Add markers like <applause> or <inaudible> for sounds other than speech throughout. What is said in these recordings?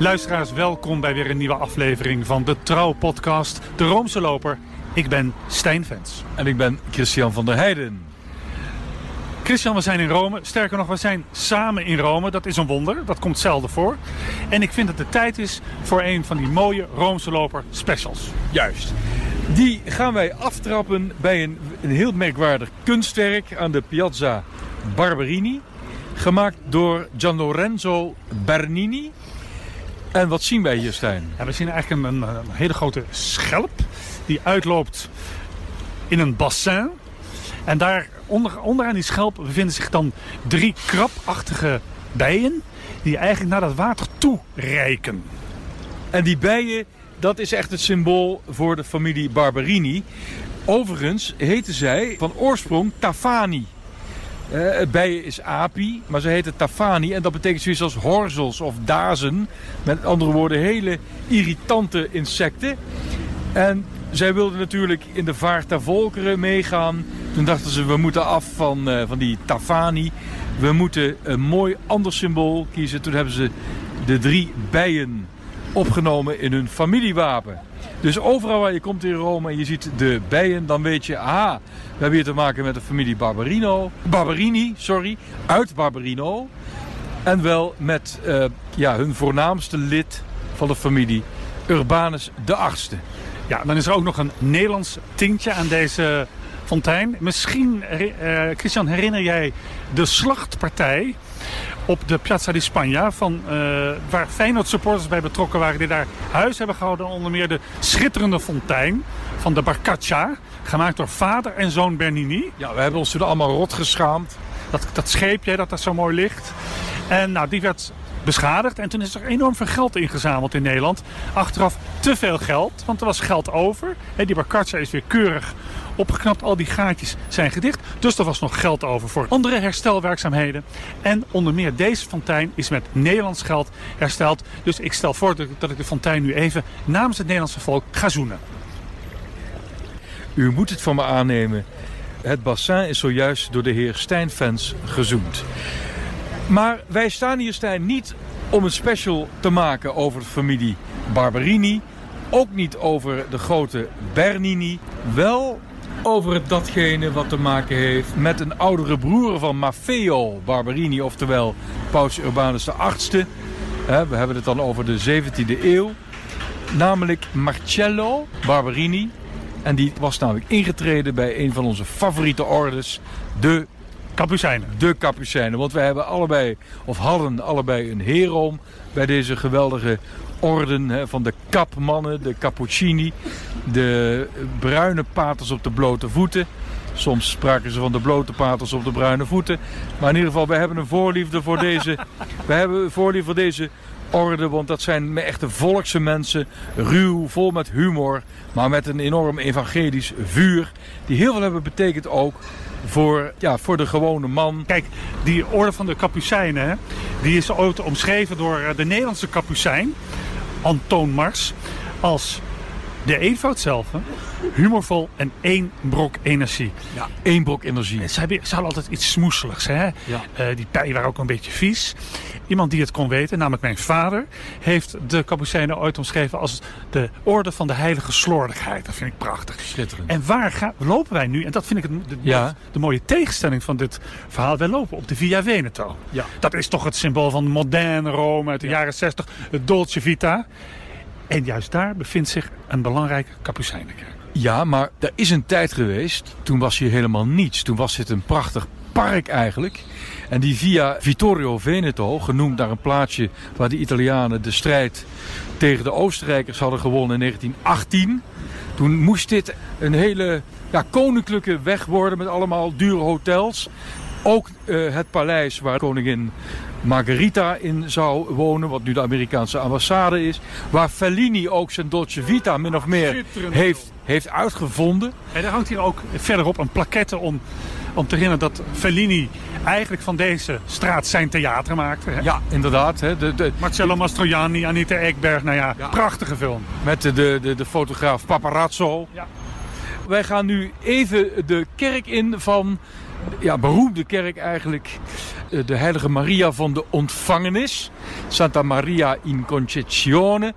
Luisteraars, welkom bij weer een nieuwe aflevering van de Trouw-podcast De Roomse Loper. Ik ben Stijn Vens. En ik ben Christian van der Heijden. Christian, we zijn in Rome. Sterker nog, we zijn samen in Rome. Dat is een wonder. Dat komt zelden voor. En ik vind dat het tijd is voor een van die mooie Roomse Loper specials. Juist. Die gaan wij aftrappen bij een, een heel merkwaardig kunstwerk aan de Piazza Barberini. Gemaakt door Gian Lorenzo Bernini. En wat zien wij hier, Stijn? Ja, we zien eigenlijk een, een hele grote schelp die uitloopt in een bassin. En daar onder, onderaan die schelp bevinden zich dan drie krabachtige bijen die eigenlijk naar dat water toe reiken. En die bijen, dat is echt het symbool voor de familie Barberini. Overigens heten zij van oorsprong Tafani. Uh, het bijen is api, maar ze heten Tafani en dat betekent zoiets als horzels of dazen. Met andere woorden, hele irritante insecten. En zij wilden natuurlijk in de vaart der volkeren meegaan. Toen dachten ze, we moeten af van, uh, van die Tafani. We moeten een mooi ander symbool kiezen. Toen hebben ze de drie bijen opgenomen in hun familiewapen. Dus overal waar je komt in Rome en je ziet de bijen, dan weet je, aha, we hebben hier te maken met de familie Barbarino, Barberini, sorry, uit Barbarino. En wel met uh, ja, hun voornaamste lid van de familie, Urbanus de Achtste. Ja, dan is er ook nog een Nederlands tintje aan deze fontein. Misschien, uh, Christian, herinner jij de slachtpartij op de Piazza di Spagna. Van, uh, waar Feyenoord supporters bij betrokken waren. Die daar huis hebben gehouden. Onder meer de schitterende fontein van de Barcaccia. Gemaakt door vader en zoon Bernini. Ja, we hebben ons toen allemaal rot geschaamd. Dat, dat scheepje dat daar zo mooi ligt. En nou, die werd beschadigd. En toen is er enorm veel geld ingezameld in Nederland. Achteraf te veel geld, want er was geld over. Die Barcaccia is weer keurig opgeknapt. Al die gaatjes zijn gedicht. Dus er was nog geld over voor andere herstelwerkzaamheden. En onder meer deze fontein is met Nederlands geld hersteld. Dus ik stel voor dat ik de fontein nu even namens het Nederlandse volk ga zoenen. U moet het van me aannemen. Het bassin is zojuist door de heer Stijnfans gezoend. Maar wij staan hier, Stijn, niet om een special te maken over de familie Barberini. Ook niet over de grote Bernini. Wel over datgene wat te maken heeft met een oudere broer van Maffeo Barberini, oftewel Paus Urbanus VIII. We hebben het dan over de 17e eeuw. Namelijk Marcello Barberini. En die was namelijk ingetreden bij een van onze favoriete ordes, de Capucijnen. De Capucijnen. Want wij hebben allebei, of hadden allebei een heroom bij deze geweldige orden hè, van de kapmannen, de cappuccini, de bruine paters op de blote voeten. Soms spraken ze van de blote paters op de bruine voeten. Maar in ieder geval, wij hebben een voorliefde voor <laughs> deze, wij hebben een voorliefde voor deze orde. Want dat zijn echte volkse mensen. Ruw, vol met humor. Maar met een enorm evangelisch vuur. Die heel veel hebben betekend ook voor, ja, voor de gewone man. Kijk, die orde van de Capucijnen, die is ooit omschreven door eh, de Nederlandse Capucijn, Antoon Mars, als de eenvoud zelf, humorvol en één brok energie. Ja, één brok energie. Ze, hebben, ze hadden altijd iets smoeseligs. Hè? Ja. Uh, die pijen waren ook een beetje vies. Iemand die het kon weten, namelijk mijn vader, heeft de Kapucijnen ooit omschreven als de orde van de heilige slordigheid. Dat vind ik prachtig. Schitterend. En waar gaan, lopen wij nu? En dat vind ik de, ja. de, mooie tegenstelling van dit verhaal. Wij lopen op de Via Veneto. Ja. Dat is toch het symbool van moderne Rome uit de jaren 60. Het Dolce Vita. En juist daar bevindt zich een belangrijke Kapucijnenkerk. Ja, maar er is een tijd geweest, toen was hier helemaal niets. Toen was dit een prachtig park eigenlijk. En die via Vittorio Veneto, genoemd naar een plaatsje waar de Italianen de strijd tegen de Oostenrijkers hadden gewonnen in 1918. Toen moest dit een hele ja, koninklijke weg worden met allemaal dure hotels. Ook uh, het paleis waar koningin Margherita in zou wonen, wat nu de Amerikaanse ambassade is. Waar Fellini ook zijn Dolce Vita min of meer heeft, heeft uitgevonden. En er hangt hier ook verderop een plaquette om, om te herinneren dat Fellini eigenlijk van deze straat zijn theater maakte. Hè? Ja, inderdaad. Hè. De, de, Marcello Mastroianni, Anita Ekberg, nou ja, ja. prachtige film. Met de, de, de, fotograaf Paparazzo. Ja. Wij gaan nu even de kerk in van ja, beroemde kerk eigenlijk. eh, De heilige Maria van de ontvangenis. Santa Maria in Concezione.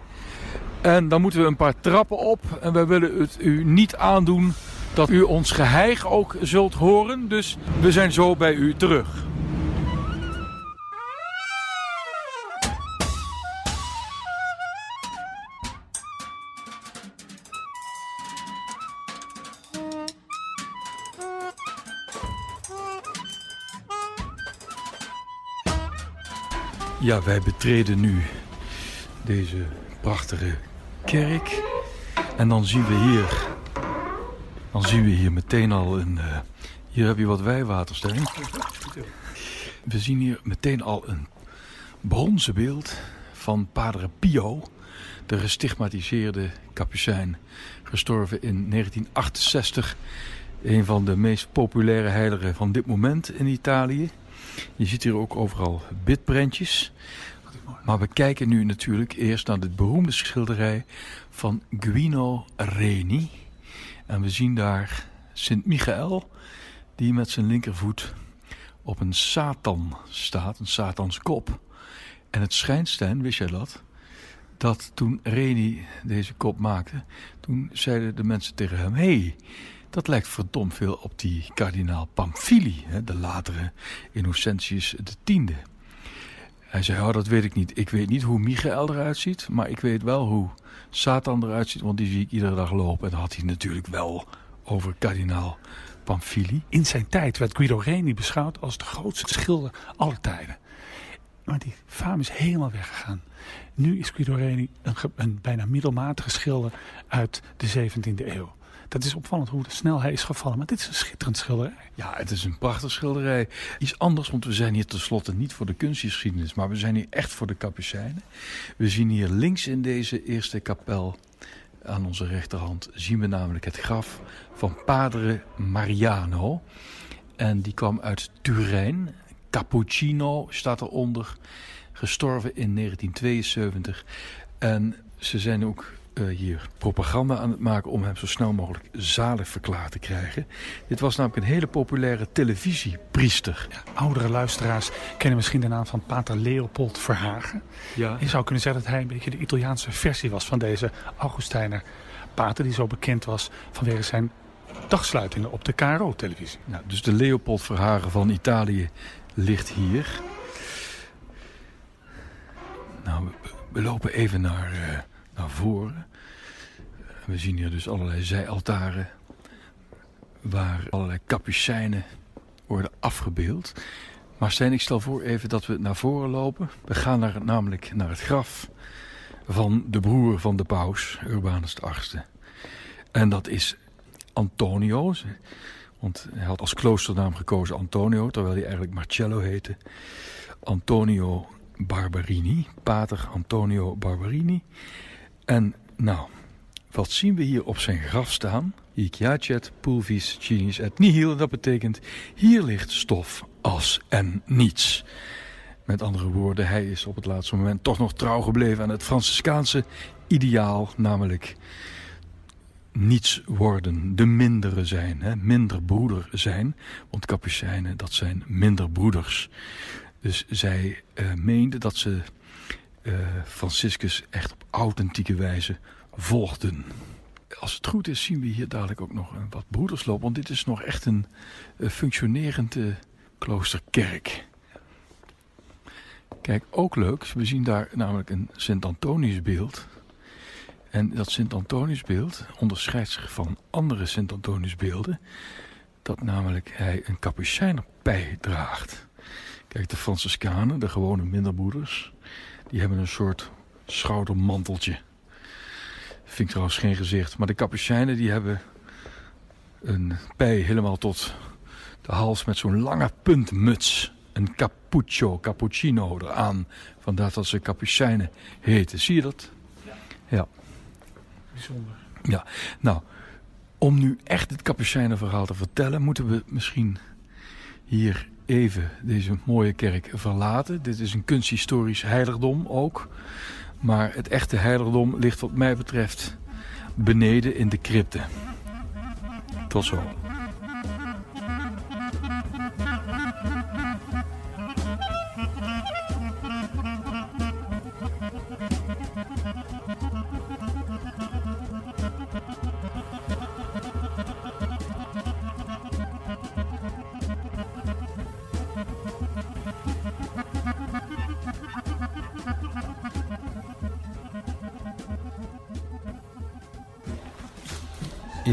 En dan moeten we een paar trappen op. En wij willen het u niet aandoen dat u ons geheig ook zult horen. Dus we zijn zo bij u terug. Ja, wij betreden nu deze prachtige kerk. En dan zien we hier, dan zien we hier meteen al een. eh, hier heb je wat wijwater. We zien hier meteen al een bronzen beeld van Padre Pio, de gestigmatiseerde kapucijn, gestorven in 1968. Een van de meest populaire heiligen van dit moment in Italië. Je ziet hier ook overal bidprentjes. Maar we kijken nu natuurlijk eerst naar dit beroemde schilderij van Guino Reni. En we zien daar Sint Michael, die met zijn linkervoet op een Satan staat, een Satans kop. En het schijnt, Stijn, wist jij dat? Dat toen Reni deze kop maakte, toen zeiden de mensen tegen hem... Hey, dat lijkt verdomd veel op die kardinaal Pamphili, de latere Innocentius X. Hij zei, oh, dat weet ik niet. Ik weet niet hoe Michael eruit ziet, maar ik weet wel hoe Satan eruit ziet, want die zie ik iedere dag lopen. En dat had hij natuurlijk wel over kardinaal Pamphili. In zijn tijd werd Guido Reni beschouwd als de grootste schilder aller tijden. Maar die faam is helemaal weggegaan. Nu is Guido Reni een, een bijna middelmatige schilder uit de 17e eeuw. Dat is opvallend hoe snel hij is gevallen. Maar dit is een schitterend schilderij. Ja, het is een prachtig schilderij. Iets anders, want we zijn hier tenslotte niet voor de kunstgeschiedenis, maar we zijn hier echt voor de kapucijnen. We zien hier links in deze eerste kapel aan onze rechterhand zien we namelijk het graf van Padre Mariano. En die kwam uit Turijn. Cappuccino staat eronder. Gestorven in 1972. En ze zijn ook eh, hier propaganda aan het maken om hem zo snel mogelijk zalig verklaard te krijgen. Dit was namelijk een hele populaire televisiepriester. Oudere luisteraars kennen misschien de naam van Pater Leopold Verhagen. Ja. Je zou kunnen zeggen dat hij een beetje de Italiaanse versie was van deze Augustijner pater... die zo bekend was vanwege zijn dagsluitingen op de KRO-televisie. Nou, dus de Leopold Verhagen van Italië ligt hier. Nou, we, we lopen even naar, eh, naar voren. We zien hier dus allerlei zijaltaren waar allerlei kapucijnen worden afgebeeld. Maar Stijn, ik stel voor even dat we naar voren lopen. We gaan naar, namelijk naar het graf van de broer van de paus, Urbanus VIII. En dat is Antonio. Want hij had als kloosternaam gekozen Antonio, terwijl hij eigenlijk Marcello heette. Antonio Barberini, pater Antonio Barberini. En nou, wat zien we hier op zijn graf staan? Hic jacet pulvis cinis et nihil. Dat betekent, hier ligt stof, as en niets. Met andere woorden, hij is op het laatste moment toch nog trouw gebleven aan het Franciscaanse ideaal, namelijk niets worden, de mindere zijn, hè? minder broeder zijn. Want kapucijnen, dat zijn minder broeders. Dus zij eh meenden dat ze eh, Franciscus echt op authentieke wijze volgden. Als het goed is, zien we hier dadelijk ook nog een wat broeders lopen. Want dit is nog echt een eh, functionerende kloosterkerk. Kijk, ook leuk, we zien daar namelijk een Sint-Antoniusbeeld. En dat Sint-Antoniusbeeld onderscheidt zich van andere Sint-Antoniusbeelden. Dat namelijk hij een kapucijnerpij draagt. Kijk, de Franciscanen, de gewone minderbroeders, die hebben een soort schoudermanteltje. Vind ik trouwens geen gezicht. Maar de kapucijnen die hebben een pij helemaal tot de hals met zo'n lange puntmuts. Een cappuccio, cappuccino eraan. Vandaar dat ze kapucijnen heten. Zie je dat? Ja. Bijzonder. Ja, nou, om nu echt het Capucijnenverhaal te vertellen, moeten we misschien hier even deze mooie kerk verlaten. Dit is een kunsthistorisch heiligdom ook. Maar het echte heiligdom ligt wat mij betreft beneden in de crypte. Tot zo.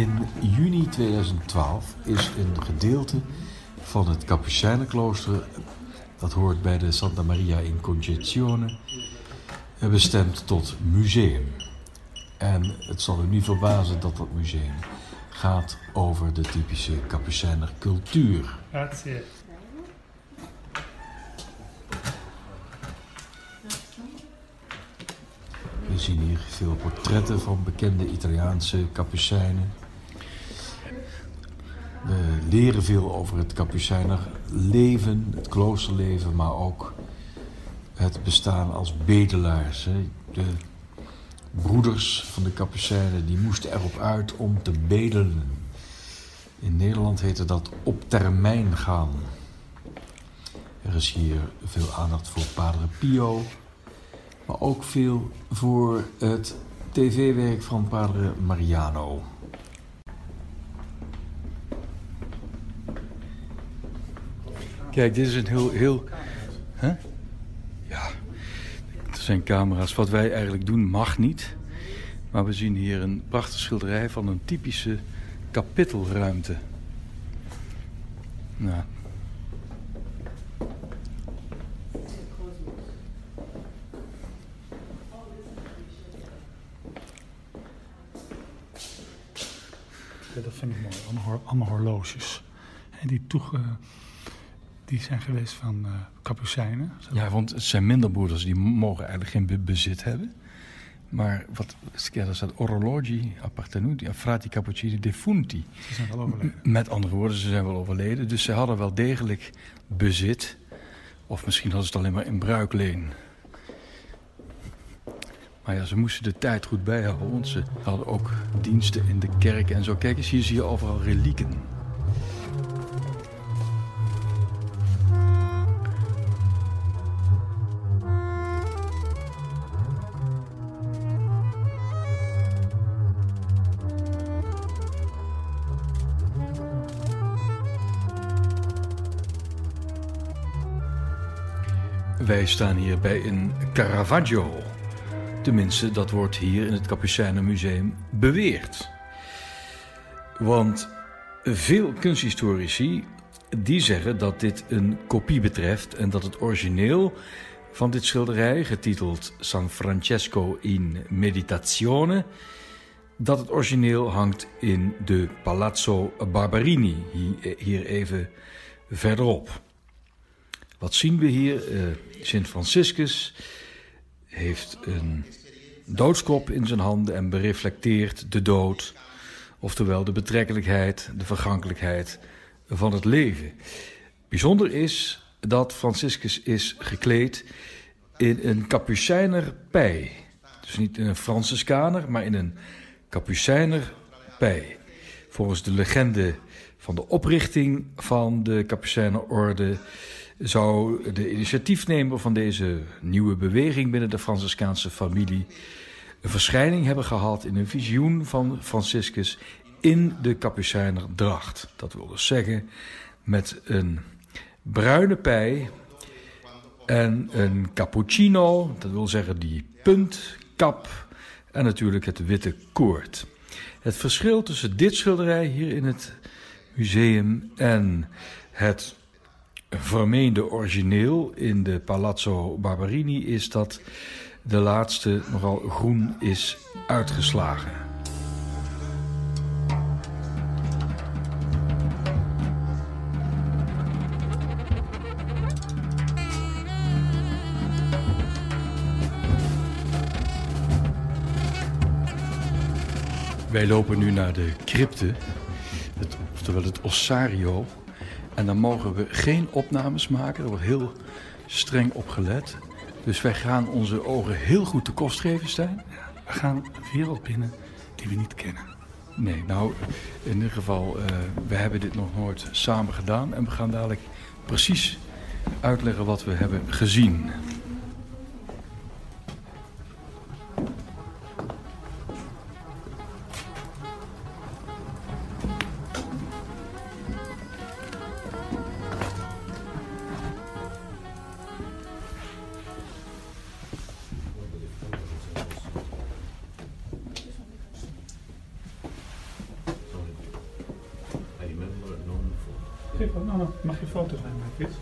In juni 2012 is een gedeelte van het Capucijnenklooster, dat hoort bij de Santa Maria in Concezione, bestemd tot museum. En het zal u niet verbazen dat dat museum gaat over de typische Capucijner cultuur. Grazie. We zien hier veel portretten van bekende Italiaanse kapucijnen. Leren veel over het kapucijner leven, het kloosterleven, maar ook het bestaan als bedelaars. hè. De broeders van de kapucijnen die moesten erop uit om te bedelen. In Nederland heette dat op termijn gaan. Er is hier veel aandacht voor Padre Pio, maar ook veel voor het tv-werk van Padre Mariano. Kijk, dit is een heel... heel hè? Ja, er zijn camera's. Wat wij eigenlijk doen mag niet. Maar we zien hier een prachtige schilderij van een typische kapittelruimte. Nou, Ja, dat vind ik mooi. Allemaal horloges. En die, toege, die zijn geweest van eh Capucijnen. Ja, want het zijn minderbroeders die mogen eigenlijk geen be- bezit hebben. Maar wat, daar staat orologi appartenuti frati cappuccini defunti. Ze zijn wel overleden. Met andere woorden, ze zijn wel overleden. Dus ze hadden wel degelijk bezit. Of misschien hadden ze het alleen maar in bruikleen. Maar ja, ze moesten de tijd goed bijhouden. Want ze hadden ook diensten in de kerk en zo. Kijk eens, hier zie je overal relieken. Wij staan hier bij een Caravaggio. Tenminste, dat wordt hier in het Capucijnenmuseum beweerd. Want veel kunsthistorici die zeggen dat dit een kopie betreft en dat het origineel van dit schilderij, getiteld San Francesco in Meditazione, dat het origineel hangt in de Palazzo Barberini, hier even verderop. Wat zien we hier? Eh, Sint Franciscus heeft een doodskop in zijn handen en bereflecteert de dood, oftewel de betrekkelijkheid, de vergankelijkheid van het leven. Bijzonder is dat Franciscus is gekleed in een kapucijner pij. Dus niet in een Franciscaner, maar in een kapucijner pij. Volgens de legende van de oprichting van de Kapucijnerorde zou de initiatiefnemer van deze nieuwe beweging binnen de Franciscaanse familie een verschijning hebben gehad in een visioen van Franciscus in de Kapucijnerdracht. Dat wil dus zeggen met een bruine pij en een cappuccino, dat wil zeggen die punt, kap en natuurlijk het witte koord. Het verschil tussen dit schilderij hier in het museum en het vermeende origineel in de Palazzo Barberini is dat de laatste nogal groen is uitgeslagen. Wij lopen nu naar de crypte, het, oftewel het ossario. En dan mogen we geen opnames maken. Er wordt heel streng op gelet. Dus wij gaan onze ogen heel goed te kost geven, Stijn. We gaan een wereld binnen die we niet kennen. Nee, nou, in ieder geval, eh, we hebben dit nog nooit samen gedaan. En we gaan dadelijk precies uitleggen wat we hebben gezien. Even, nou, nou, mag je foto's nemen, Frits?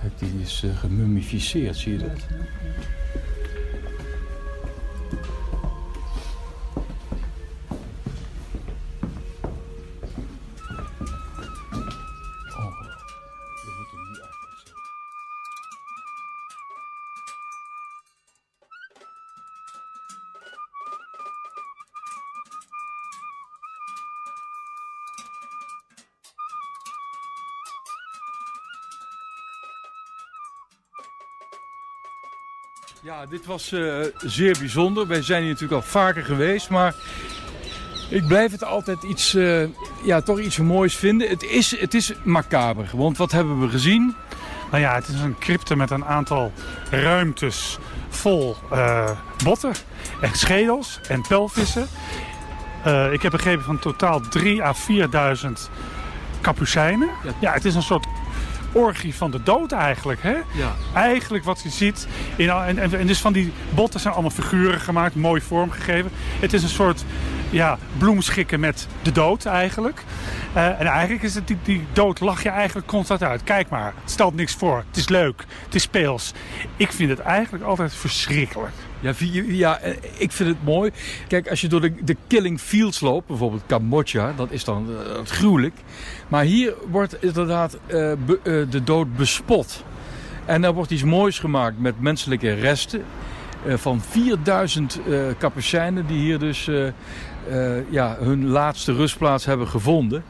Kijk, die is uh, gemummificeerd, zie je dat? Dit was uh, zeer bijzonder. Wij zijn hier natuurlijk al vaker geweest, maar ik blijf het altijd iets, uh, ja, toch iets moois vinden. Het is, het is macaber, want wat hebben we gezien? Nou ja, het is een crypte met een aantal ruimtes vol uh, botten en schedels en pelvissen. ik heb begrepen van totaal 3 à 4.000 kapucijnen. Ja, het is een soort orgie van de dood eigenlijk. Hè? Ja. Eigenlijk wat je ziet. In, en, en, en, dus van die botten zijn allemaal figuren gemaakt, mooi vormgegeven. Het is een soort ja, bloemschikken met de dood eigenlijk. Uh, en eigenlijk is het die, die dood lach je eigenlijk constant uit. Kijk maar, het stelt niks voor. Het is leuk, het is speels. Ik vind het eigenlijk altijd verschrikkelijk. Ja, ja, eh, ik vind het mooi. Kijk, als je door de, de Killing Fields loopt, bijvoorbeeld Cambodja, dat is dan uh, gruwelijk. Maar hier wordt inderdaad de dood bespot. En er wordt iets moois gemaakt met menselijke resten. van 4000 kapucijnen die hier dus ja, hun laatste rustplaats hebben gevonden.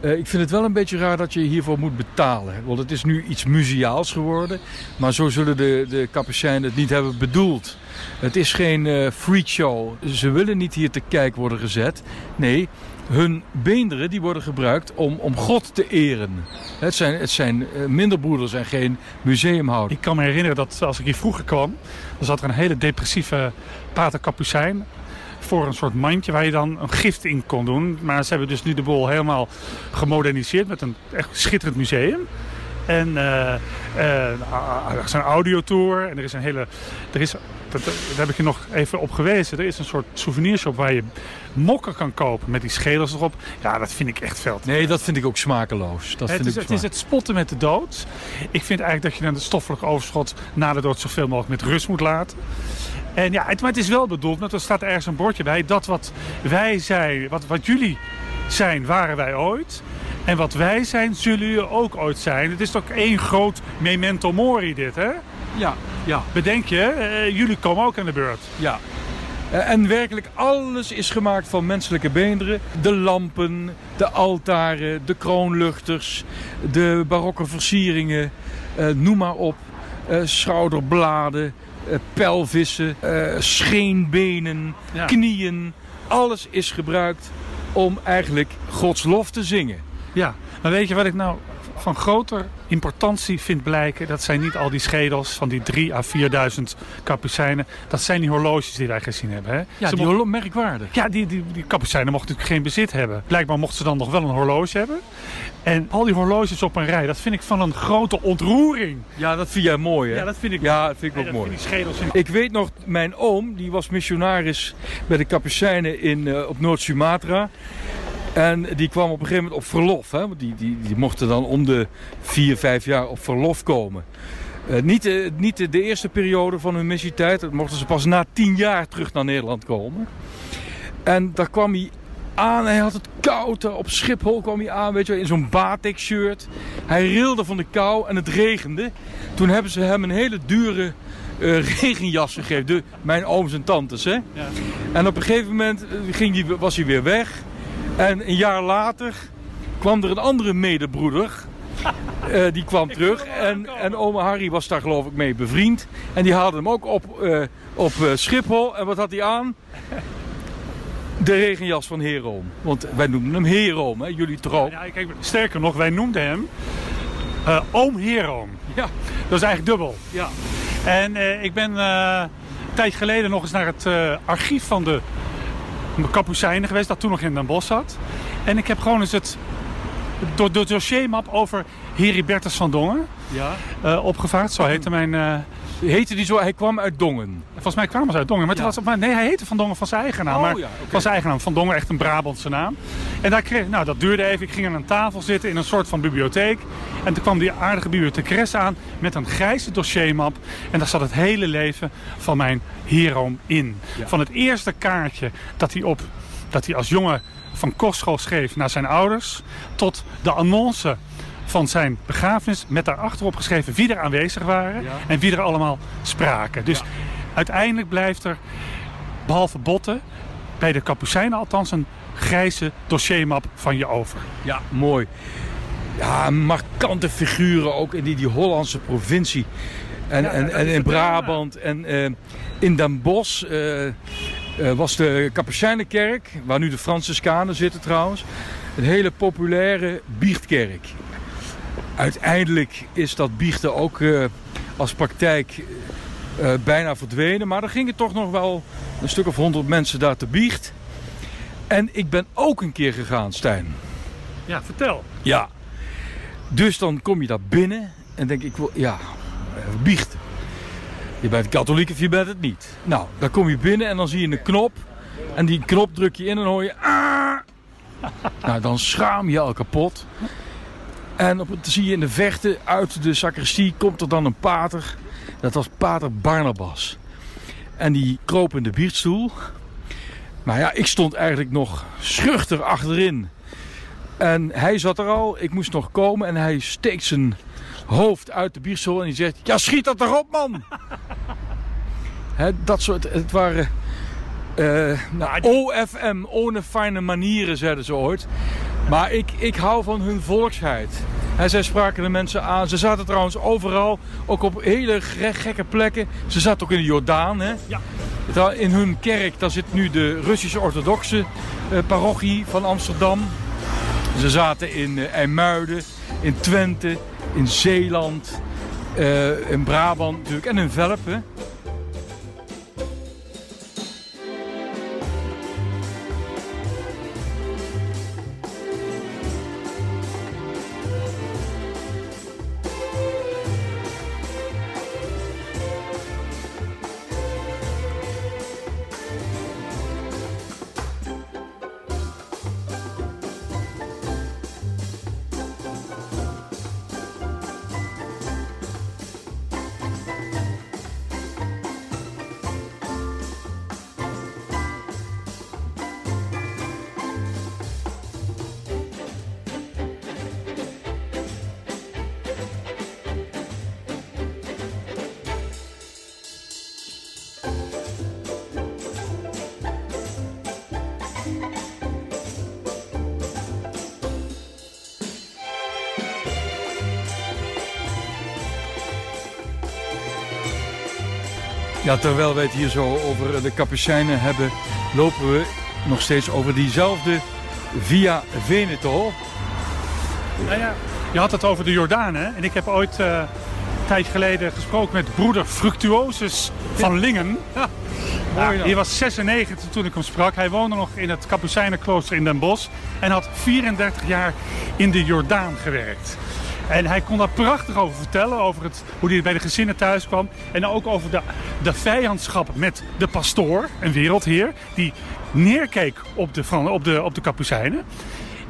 Uh, ik vind het wel een beetje raar dat je hiervoor moet betalen. Want het is nu iets museaals geworden. Maar zo zullen de, de het niet hebben bedoeld. Het is geen uh, freak show. Ze willen niet hier te kijk worden gezet. Nee, hun beenderen die worden gebruikt om, om God te eren. Het zijn, het zijn en geen museumhouders. Ik kan me herinneren dat als ik hier vroeger kwam... dan zat er een hele depressieve pater Capucijn voor een soort mandje waar je dan een gift in kon doen. Maar ze hebben dus nu de boel helemaal gemoderniseerd met een echt schitterend museum. En uh, uh, er is een audiotour en er is een hele. Er is, dat, daar heb ik je nog even op gewezen. Er is een soort souvenirshop waar je mokken kan kopen met die schedels erop. Ja, dat vind ik echt veld. Nee, dat vind ik ook smakeloos. Dat het, vind is, ik het is het spotten met de dood. Ik vind eigenlijk dat je dan het stoffelijk overschot na de dood zoveel mogelijk met rust moet laten. En ja, het, maar het is wel bedoeld, want er staat ergens een bordje bij. Dat wat wij zijn, wat, wat jullie zijn, waren wij ooit. En wat wij zijn, zullen jullie ook ooit zijn. Het is toch één groot memento mori dit, hè? Ja, ja. Bedenk je, uh, jullie komen ook aan de beurt. Ja. Uh, en werkelijk alles is gemaakt van menselijke beenderen. De lampen, de altaren, de kroonluchters, de barokke versieringen, uh, noem maar op. schouderbladen, pelvissen, scheenbenen, ja. knieën. Alles is gebruikt om eigenlijk Gods lof te zingen. Ja, maar weet je wat ik nou van groter importantie vind blijken? Dat zijn niet al die schedels van die 3 à 4000 kapucijnen. Dat zijn die horloges die wij gezien hebben. Hè? Ja, ze die mocht... merkwaardig. Ja, die, die, die kapucijnen mochten natuurlijk geen bezit hebben. Blijkbaar mochten ze dan nog wel een horloge hebben. En al die horloges op een rij, dat vind ik van een grote ontroering. Ja, dat vind jij mooi hè? Ja, dat vind ik, ja, dat vind ik ook mooi. Die schedels vind ik... ik weet nog, mijn oom, die was missionaris bij de kapucijnen in, uh, op Noord-Sumatra. En die kwam op een gegeven moment op verlof. Hè? Die, die, die mochten dan om de vier, vijf jaar op verlof komen. Uh, niet, de, niet de, de, eerste periode van hun missietijd. Dat mochten ze pas na tien jaar terug naar Nederland komen. En daar kwam hij aan. Hij had het koud. Op Schiphol kwam hij aan, weet je, in zo'n batik shirt. Hij rilde van de kou en het regende. Toen hebben ze hem een hele dure uh, <laughs> regenjas gegeven. De, mijn ooms en tantes. Hè? Ja. En op een gegeven moment ging die, was hij weer weg. En een jaar later kwam er een andere medebroeder. Uh, <laughs> die kwam terug en, en oma Harry was daar geloof ik mee bevriend. En die haalde hem ook op, uh, op Schiphol. En wat had hij aan? De regenjas van Heroom. Want wij noemden hem Heroom, hè? jullie. Ja, kijk, sterker nog, wij noemden hem Oom Heroom. Ja. Dat is eigenlijk dubbel. Ja. En ik ben een tijd geleden nog eens naar het archief van de Kapucijnen geweest, dat toen nog in Den Bosch zat. En ik heb gewoon eens het door de dossiermap over Heribertus van Dongen Ja. uh, opgevaard. Zo heette mijn... Uh, heette die zo? Hij kwam uit Dongen. Volgens mij kwamen ze uit Dongen. Maar, ja. was, nee, hij heette Van Dongen van zijn eigen naam. Oh, maar ja, okay. Van zijn eigen naam. Van Dongen echt een Brabantse naam. En daar kreeg, nou, dat duurde even. Ik ging aan een tafel zitten in een soort van bibliotheek. En toen kwam die aardige bibliothecares aan met een grijze dossiermap. En daar zat het hele leven van mijn hero in. Ja. Van het eerste kaartje dat hij, op, dat hij als jongen van kostschool schreef naar zijn ouders. Tot de annonce van zijn begrafenis met daarachterop geschreven wie er aanwezig waren ja. en wie er allemaal spraken. Dus ja. uiteindelijk blijft er, behalve botten, bij de Kapucijnen althans een grijze dossiermap van je over. Ja, mooi. Ja, markante figuren ook in die, die Hollandse provincie. En, ja, en, en in Brabant en uh, in Den Bosch uh, uh, was de Kapucijnenkerk, waar nu de Franciscanen zitten trouwens, een hele populaire biechtkerk. Uiteindelijk is dat biechten ook uh, als praktijk uh, bijna verdwenen. Maar er gingen toch nog wel een stuk of honderd mensen daar te biecht. En ik ben ook een keer gegaan, Stijn. Ja, vertel. Ja. Dus dan kom je daar binnen en denk ik, wil, ja, biechten. Je bent katholiek of je bent het niet. Nou, dan kom je binnen en dan zie je een knop. En die knop druk je in en dan hoor je... Ah! <laughs> nou, dan schaam je al kapot. En op, zie je in de vechten uit de sacristie komt er dan een pater. Dat was pater Barnabas. En die kroop in de biechtstoel. Maar ja, ik stond eigenlijk nog schuchter achterin. En hij zat er al, ik moest nog komen en hij steekt zijn hoofd uit de biechtstoel en die zegt... Ja, schiet dat erop, man! <laughs> Dat soort, het waren... Uh, nou, OFM, ohne fijne manieren, zeiden ze ooit. Maar ik, ik hou van hun volksheid. En zij spraken de mensen aan. Ze zaten trouwens overal, ook op hele gekke plekken. Ze zaten ook in de Jordaan. Hè? Ja. In hun kerk, daar zit nu de Russische orthodoxe uh, parochie van Amsterdam. Ze zaten in uh, IJmuiden, in Twente, in Zeeland, uh, in Brabant natuurlijk en in Velpen. Ja, terwijl wij het hier zo over de Capucijnen hebben, lopen we nog steeds over diezelfde Via Veneto. Nou ja, je had het over de Jordaan, hè? En ik heb ooit uh, een tijd geleden gesproken met broeder Fructuosus van Lingen. Ja. Ja, hij was 96 toen ik hem sprak. Hij woonde nog in het Kapucijnenklooster in Den Bosch. En had 34 jaar in de Jordaan gewerkt. En hij kon daar prachtig over vertellen, over het, hoe hij bij de gezinnen thuis kwam. En ook over de, de vijandschap met de pastoor, een wereldheer, die neerkeek op de, op de, op de Kapucijnen.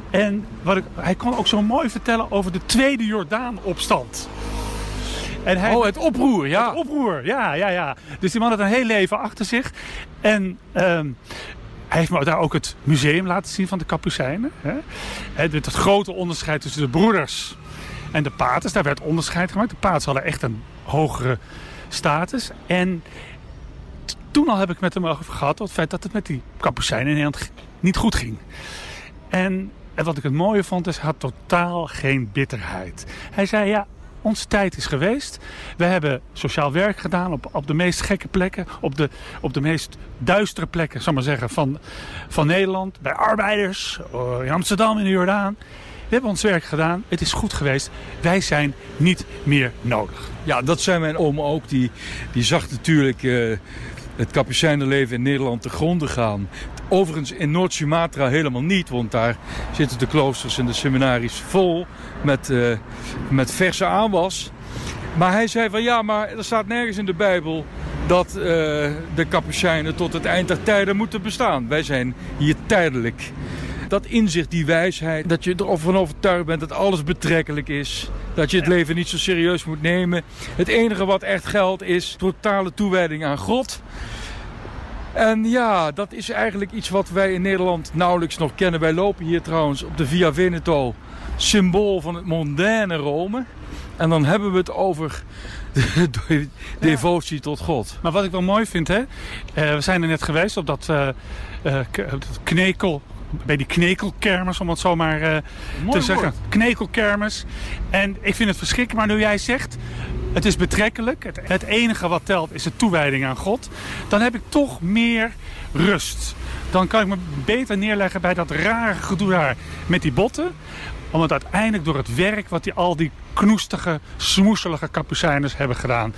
En wat ik, hij kon ook zo mooi vertellen over de tweede Jordaan-opstand. En hij, oh, het oproer, ja. Het oproer, ja, ja, ja. Dus die man had een heel leven achter zich. En um, hij heeft me daar ook het museum laten zien van de Kapucijnen. Hè? Het, het grote onderscheid tussen de broeders en de paters. Daar werd onderscheid gemaakt. De paters hadden echt een hogere status. En toen al heb ik met hem over gehad over het feit dat het met die Kapucijnen in Nederland niet goed ging. En, en wat ik het mooie vond is, hij had totaal geen bitterheid. Hij zei, ja, onze tijd is geweest. We hebben sociaal werk gedaan op, op de meest gekke plekken. Op de, op de meest duistere plekken, zal maar zeggen, van, van Nederland. Bij arbeiders, in Amsterdam, in de Jordaan. We hebben ons werk gedaan. Het is goed geweest. Wij zijn niet meer nodig. Ja, dat zei mijn oom ook. Die, die zag natuurlijk uh, het kapucijnenleven in Nederland te gronden gaan. Overigens in Noord-Sumatra helemaal niet, want daar zitten de kloosters en de seminaries vol met, uh, met verse aanwas. Maar hij zei van ja, maar er staat nergens in de Bijbel dat uh, de Capucijnen tot het eind der tijden moeten bestaan. Wij zijn hier tijdelijk. Dat inzicht, die wijsheid, dat je ervan overtuigd bent dat alles betrekkelijk is. Dat je het leven niet zo serieus moet nemen. Het enige wat echt geldt is totale toewijding aan God. En ja, dat is eigenlijk iets wat wij in Nederland nauwelijks nog kennen. Wij lopen hier trouwens op de Via Veneto, symbool van het mondaine Rome. En dan hebben we het over <laughs> de devotie tot God. Maar wat ik wel mooi vind, hè? Uh, we zijn er net geweest op dat uh, uh, knekel bij die knekelkermis, om het zo maar uh, te zeggen. Knekelkermis. En ik vind het verschrikkelijk, maar nu jij zegt, het is betrekkelijk. Het, het enige wat telt is de toewijding aan God. Dan heb ik toch meer rust. Dan kan ik me beter neerleggen bij dat rare gedoe daar met die botten omdat uiteindelijk door het werk wat die, al die knoestige, smoeselige kapucijners hebben gedaan.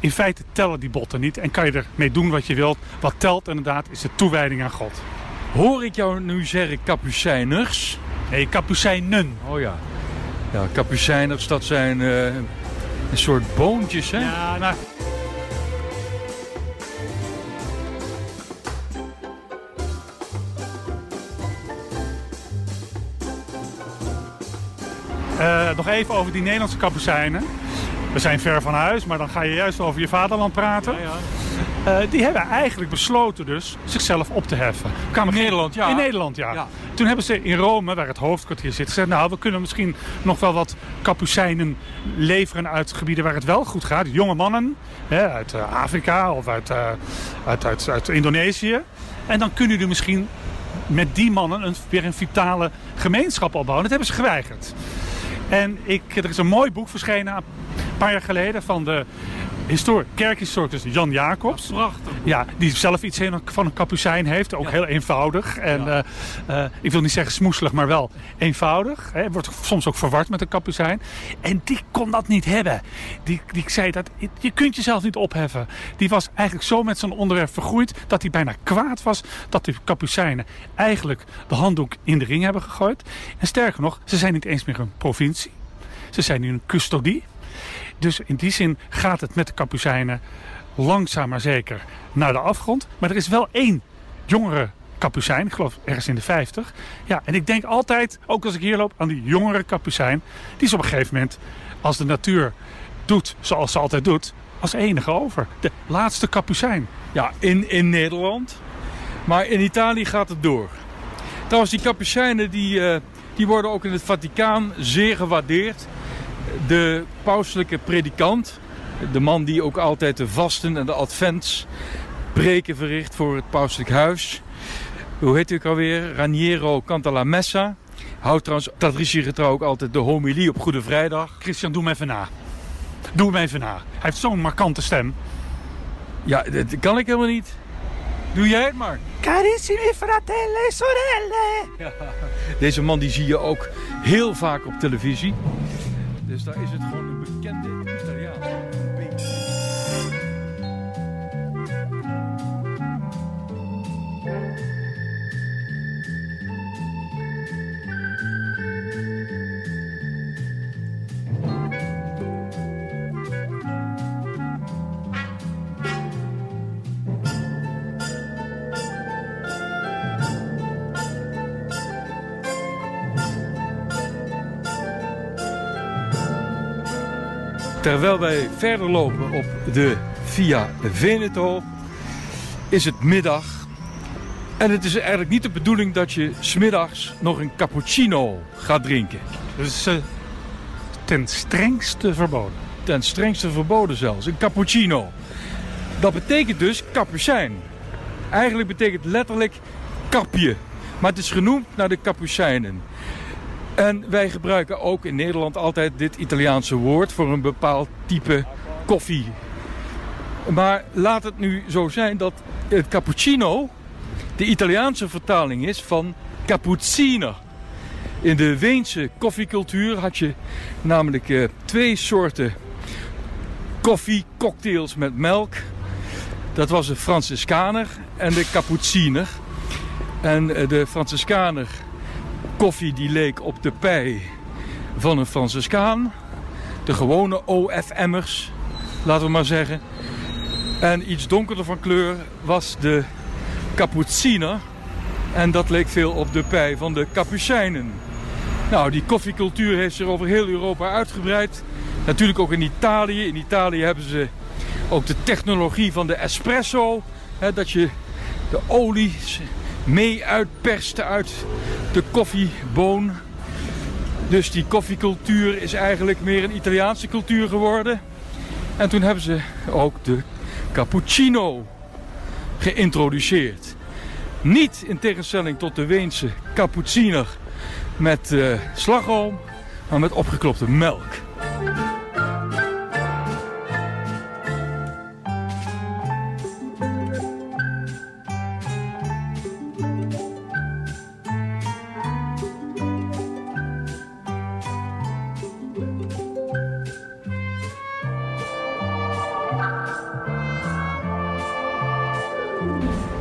In feite tellen die botten niet en kan je ermee doen wat je wilt. Wat telt inderdaad is de toewijding aan God. Hoor ik jou nu zeggen kapucijners? Nee, kapucijnen. Oh ja. Ja, kapucijners, dat zijn uh, een soort boontjes, hè? Ja, nou... Uh, nog even over die Nederlandse kapucijnen. We zijn ver van huis, maar dan ga je juist over je vaderland praten. Ja, ja. Uh, die hebben eigenlijk besloten dus zichzelf op te heffen. in Nederland, ja. In Nederland, ja. ja. Toen hebben ze in Rome, waar het hoofdkwartier zit, gezegd... nou, we kunnen misschien nog wel wat kapucijnen leveren uit gebieden waar het wel goed gaat. Jonge mannen hè, uit uh, Afrika of uit, uh, uit, uit, uit Indonesië. En dan kunnen jullie misschien met die mannen een, weer een vitale gemeenschap opbouwen. Dat hebben ze geweigerd. En ik, er is een mooi boek verschenen een paar jaar geleden van de histor kerkhistoricus Jan Jacobs. prachtig. Ja, die zelf iets van een kapucijn heeft. Ook heel eenvoudig. En ja. uh, uh, ik wil niet zeggen smoeselig, maar wel eenvoudig. Hè. Wordt soms ook verward met een kapucijn. En die kon dat niet hebben. Die, die zei dat je kunt jezelf niet opheffen. Die was eigenlijk zo met zijn onderwerp vergroeid dat hij bijna kwaad was dat de kapucijnen eigenlijk de handdoek in de ring hebben gegooid. En sterker nog, ze zijn niet eens meer een provincie. Ze zijn nu een custodie. Dus in die zin gaat het met de kapucijnen langzaam maar zeker naar de afgrond. Maar er is wel één jongere kapucijn, ik geloof ergens in de 50. Ja, en ik denk altijd, ook als ik hier loop, aan die jongere kapucijn. Die is op een gegeven moment, als de natuur doet zoals ze altijd doet, als enige over. De laatste kapucijn. Ja, in, in Nederland. Maar in Italië gaat het door. Trouwens, die kapucijnen die, uh, die worden ook in het Vaticaan zeer gewaardeerd de pauselijke predikant, de man die ook altijd de vasten en de advents preken verricht voor het pauselijk huis. Hoe heet u ook alweer? Raniero Canta Messa. Houdt trouwens traditiegetrouw ook altijd de homilie op Goede Vrijdag. Christian, doe me even na. Doe me even na. Hij heeft zo'n markante stem. Ja, dat kan ik helemaal niet. Doe jij het maar. Carissimi fratelli e sorelle. Ja, deze man die zie je ook heel vaak op televisie. Dus daar is het gewoon een Terwijl wij verder lopen op de Via Veneto, is het middag. En het is eigenlijk niet de bedoeling dat je smiddags nog een cappuccino gaat drinken. Dus uh, ten strengste verboden. Ten strengste verboden zelfs. Een cappuccino. Dat betekent dus kapucijn. Eigenlijk betekent letterlijk kapje. Maar het is genoemd naar de kapucijnen. En wij gebruiken ook in Nederland altijd dit Italiaanse woord voor een bepaald type koffie. Maar laat het nu zo zijn dat het cappuccino de Italiaanse vertaling is van cappuccino. In de Weense koffiecultuur had je namelijk uh, twee soorten koffiecocktails met melk. Dat was de Franciscaner en de cappucciner. En eh, de Franciscaner koffie die leek op de pij van een Franciscaan. De gewone OFM'ers, laten we maar zeggen. En iets donkerder van kleur was de cappuccino. En dat leek veel op de pij van de Capucijnen. Nou, die koffiecultuur heeft zich over heel Europa uitgebreid. Natuurlijk ook in Italië. In Italië hebben ze ook de technologie van de espresso. Hè, dat je de olie mee uitperst uit de koffieboon. Dus die koffiecultuur is eigenlijk meer een Italiaanse cultuur geworden. En toen hebben ze ook de cappuccino geïntroduceerd. Niet in tegenstelling tot de Weense cappuccino met uh, slagroom, maar met opgeklopte melk.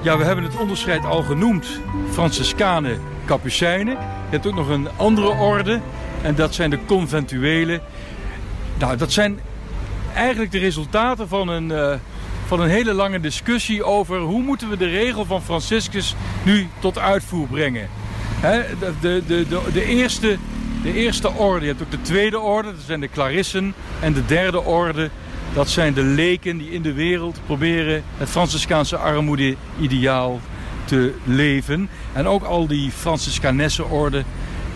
Ja, we hebben het onderscheid al genoemd. Franciscanen, Capucijnen. Je hebt ook nog een andere orde. En dat zijn de conventuelen. Nou, dat zijn eigenlijk de resultaten van een, uh, van een hele lange discussie over hoe moeten we de regel van Franciscus nu tot uitvoer brengen. De, de, de, de, eerste, de eerste orde, je hebt ook de tweede orde, dat zijn de Clarissen. En de derde orde, dat zijn de leken die in de wereld proberen het Franciscaanse armoede-ideaal te leven. En ook al die Franciscanessenorden,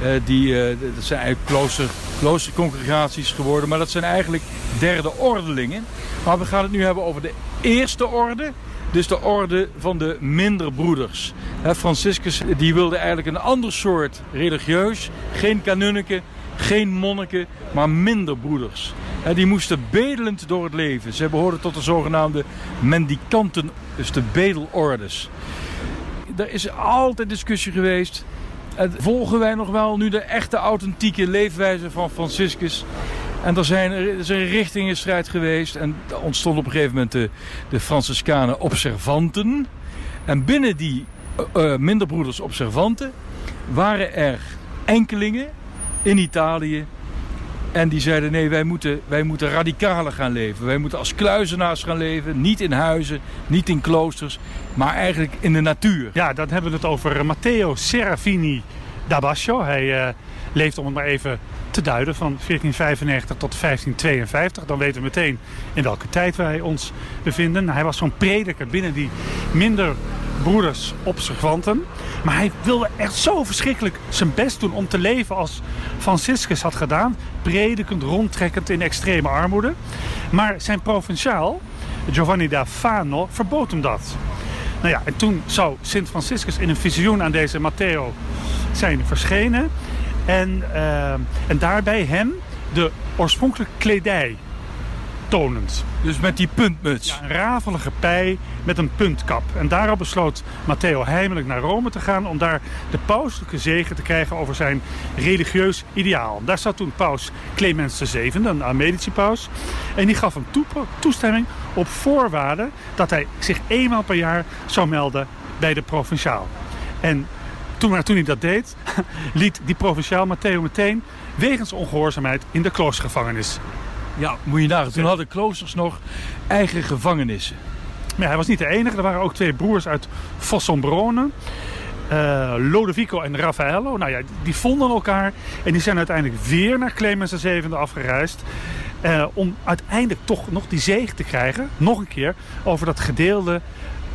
uh, die, uh, dat zijn eigenlijk klooster, kloostercongregaties geworden. Maar dat zijn eigenlijk derde ordelingen. Maar we gaan het nu hebben over de eerste orde. Dus de orde van de minder broeders. Franciscus die wilde eigenlijk een ander soort religieus. Geen kanunniken, geen monniken, maar minder broeders. Die moesten bedelend door het leven. Ze behoorden tot de zogenaamde mendicanten, dus de bedelordes. Er is altijd discussie geweest. Volgen wij nog wel nu de echte authentieke leefwijze van Franciscus? En er, zijn, er is een richtingenstrijd geweest. En er ontstond op een gegeven moment de, de Franciscanen observanten. En binnen die uh, minderbroeders observanten waren er enkelingen in Italië. En die zeiden nee, wij moeten, wij moeten radicaler gaan leven. Wij moeten als kluizenaars gaan leven. Niet in huizen, niet in kloosters, maar eigenlijk in de natuur. Ja, dan hebben we het over Matteo Serafini da Bascio. Hij uh, leeft om het maar even te duiden van 1495 tot 1552. Dan weten we meteen in welke tijd wij ons bevinden. Hij was zo'n prediker binnen die minder broeders observanten. Maar hij wilde echt zo verschrikkelijk zijn best doen om te leven als Franciscus had gedaan. Predikend, rondtrekkend in extreme armoede. Maar zijn provinciaal, Giovanni da Fano, verbood hem dat. Nou ja, en toen zou Sint Franciscus in een visioen aan deze Matteo zijn verschenen. En, uh, en daarbij hem de oorspronkelijke kledij tonend. Dus met die puntmuts? Ja, een rafelige pij met een puntkap. En daarop besloot Matteo heimelijk naar Rome te gaan... om daar de pauselijke zegen te krijgen over zijn religieus ideaal. Daar zat toen paus Clemens VII, een Medici-paus. En die gaf hem toestemming op voorwaarde dat hij zich eenmaal per jaar zou melden bij de provinciaal. En toen, maar toen hij dat deed, <laughs> liet die provinciaal Matteo meteen wegens ongehoorzaamheid in de kloostergevangenis. Ja, moet je nagaan. Toen hadden kloosters nog eigen gevangenissen. Maar hij was niet de enige. Er waren ook twee broers uit Fossombrone. Uh, Lodovico en Raffaello. Nou ja, die vonden elkaar. En die zijn uiteindelijk weer naar Clemens VII afgereisd. Uh, om uiteindelijk toch nog die zege te krijgen. Nog een keer over dat gedeelde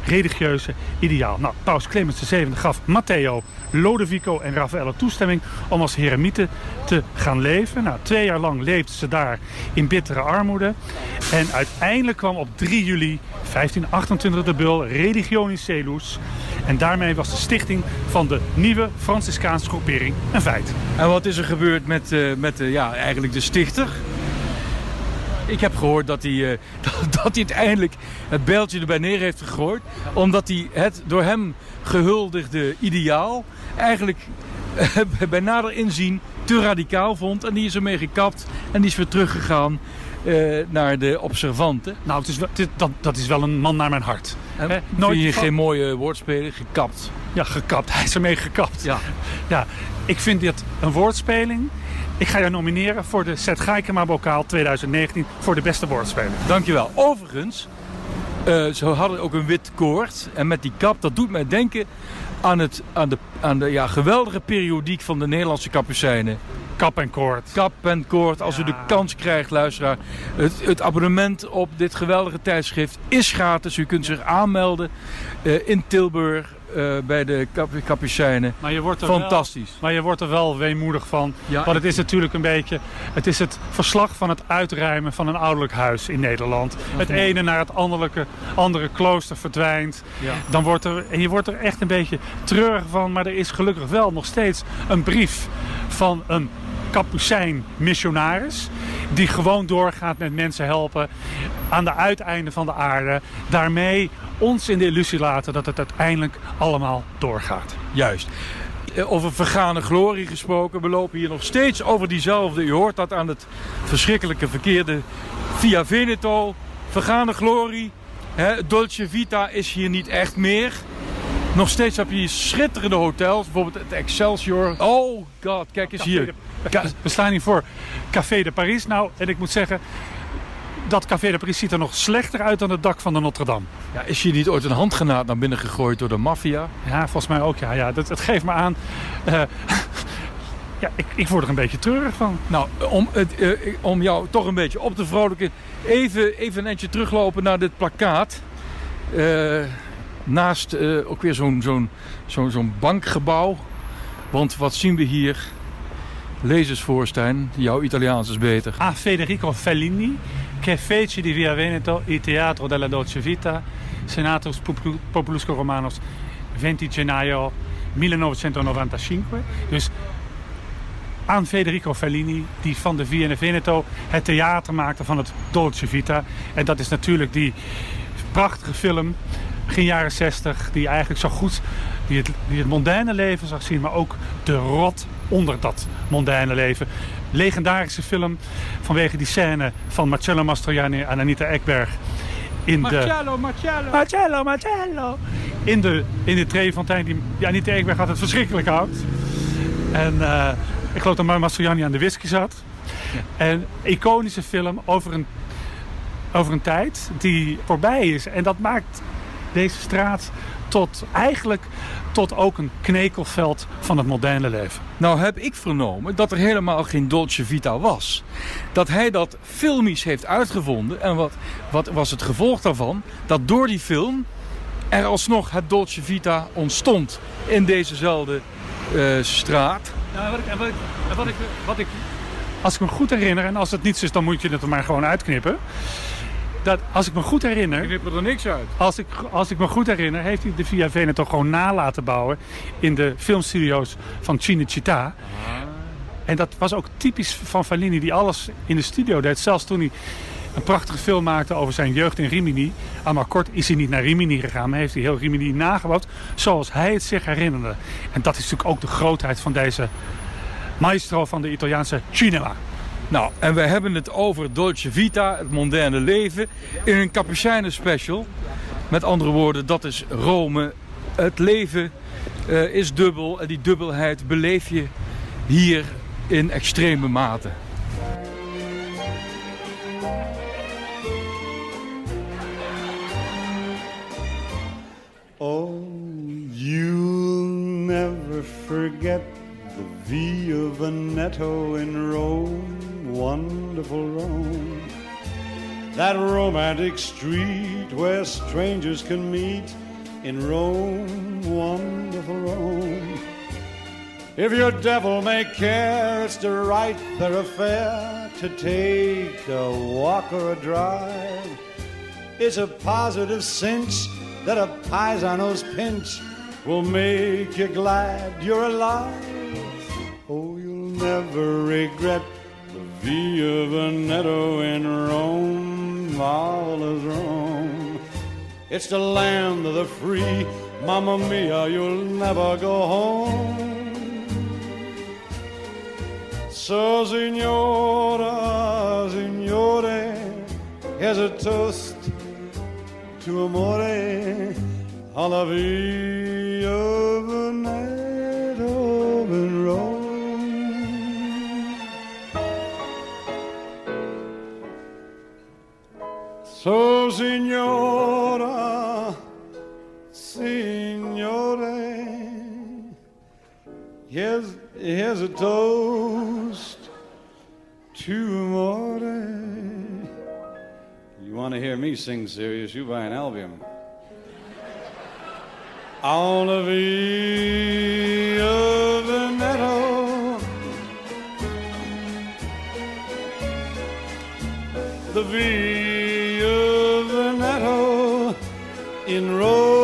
religieuze ideaal. Nou, Paus Clemens VII gaf Matteo, Lodovico en Raffaello toestemming om als heremieten te gaan leven. Nou, twee jaar lang leefden ze daar in bittere armoede. En uiteindelijk kwam op 3 juli 1528 de bul Religionis Celus. En daarmee was de stichting van de nieuwe Franciscaanse groepering een feit. En wat is er gebeurd met, uh, met uh, ja, eigenlijk de stichter? Ik heb gehoord dat hij, <laughs> uh, dat, hij uiteindelijk het bijltje erbij neer heeft gegooid. Omdat hij het door hem gehuldigde ideaal eigenlijk <laughs> bij nader inzien te radicaal vond. En die is ermee gekapt en die is weer teruggegaan eh, naar de observanten. Nou, het is wel, dat, dat is wel een man naar mijn hart. Hè, Vind je geen mooie woordspeling? Gekapt. Ja, gekapt. <laughs> Hij is ermee gekapt. Ja. Ja, ik vind dit een woordspeling. Ik ga jou nomineren voor de Zet Gaikema Bokaal 2019 voor de beste woordspeling. Dankjewel. Overigens, eh, ze hadden ook een wit koord. En met die kap, dat doet mij denken aan, het, aan de, aan de ja, geweldige periodiek van de Nederlandse kapucijnen. Kap en koord. Kap en koord, als u de kans krijgt, luisteraar. Het, het abonnement op dit geweldige tijdschrift is gratis. U kunt zich aanmelden eh, in Tilburg eh, bij de kap, kapucijnen. Maar je wordt er wel- Fantastisch. Maar je wordt er wel weemoedig van. Ja, Want het is natuurlijk een beetje. Het is het verslag van het uitruimen van een ouderlijk huis in Nederland. Het mooi. ene naar het andere, andere klooster verdwijnt. Ja. Dan wordt er, en je wordt er echt een beetje treurig van. Maar er is gelukkig wel nog steeds een brief van een kapucijn missionaris. Die gewoon doorgaat met mensen helpen aan de uiteinden van de aarde. Daarmee ons in de illusie laten dat het uiteindelijk allemaal doorgaat. Juist. Eh, Over vergane glorie gesproken. We lopen hier nog steeds over diezelfde. U hoort dat aan het verschrikkelijke verkeerde Via Veneto. Vergane glorie. Hè, Dolce Vita is hier niet echt meer. Nog steeds heb je hier schitterende hotels. Bijvoorbeeld het Excelsior. Oh god, kijk eens hier. <laughs> We staan hier voor Café de Paris. Nou, en ik moet zeggen, dat Café de Paris ziet er nog slechter uit dan het dak van de Notre Dame. Ja, is hier niet ooit een handgranaat naar binnen gegooid door de maffia? Ja, volgens mij ook. Ja, ja. Dat, het geeft me aan. eh, <laughs> ja, ik, ik word er een beetje treurig van. Nou, om, het, eh, om jou toch een beetje op te vrolijken, even, even een eindje teruglopen naar dit plakkaat. Eh, naast ook weer zo'n zo'n zo'n zo'n bankgebouw. Want wat zien we hier? Lezersvoorstijn, jouw Italiaans is beter. A Federico Fellini, che fece di Via Veneto il teatro della dolce vita, Senatus Popul- Populusco Romanos, 20 gennaio 1995. Dus aan Federico Fellini, die van de Via Veneto het theater maakte van het Dolce Vita. En dat is natuurlijk die prachtige film, begin jaren 60, die eigenlijk zo goed, die het, die het mondaine leven zag zien, maar ook de rot onder dat mondaine leven. Legendarische film vanwege die scène van Marcello Mastroianni en Anita Ekberg in de... Marcello! Marcello, Marcello. In de, in de Trefontein die ja, niet Ekberg had het verschrikkelijk houdt. En eh, ik geloof dat Mastroianni aan de whisky zat. En iconische film over een, over een tijd die voorbij is. En dat maakt deze straat tot eigenlijk tot ook een knekelveld van het moderne leven. Nou heb ik vernomen dat er helemaal geen Dolce Vita was. Dat hij dat filmisch heeft uitgevonden. En wat, wat was het gevolg daarvan? Dat door die film er alsnog het Dolce Vita ontstond in dezezelfde eh, straat. Nou, wat ik, wat ik, wat ik, als ik me goed herinner, en als het niets is, dan moet je het er maar gewoon uitknippen. Dat, als ik me goed herinner, er niks uit. als ik, als ik me goed herinner, heeft hij de Via Veneto gewoon na laten bouwen in de filmstudio's van Cinecittà. En dat was ook typisch van Fellini, die alles in de studio deed. Zelfs toen hij een prachtige film maakte over zijn jeugd in Rimini. Ah, maar kort is hij niet naar Rimini gegaan, maar heeft hij heel Rimini nagebouwd zoals hij het zich herinnerde. En dat is natuurlijk ook de grootheid van deze maestro van de Italiaanse cinema. Nou, en we hebben het over Dolce Vita, het moderne leven, in een Capucijnen special. Met andere woorden, dat is Rome. Het leven eh, is dubbel en die dubbelheid beleef je hier in extreme mate. Oh, you'll never forget the Via Veneto in Rome, wonderful Rome. That romantic street where strangers can meet in Rome, wonderful Rome. If your devil may care, it's the right thoroughfare to take a walk or a drive. It's a positive cinch that a paisano's pinch will make you glad you're alive. Oh, you'll never regret Via Veneto in Rome, marvelous Rome. It's the land of the free, Mamma Mia, you'll never go home. So, signora, signore, Here's a toast to amore alla via signora, signore, here's, here's a toast to amore. You want to hear me sing serious, you buy an album. On the Via Veneto, the Via Veneto in Rome.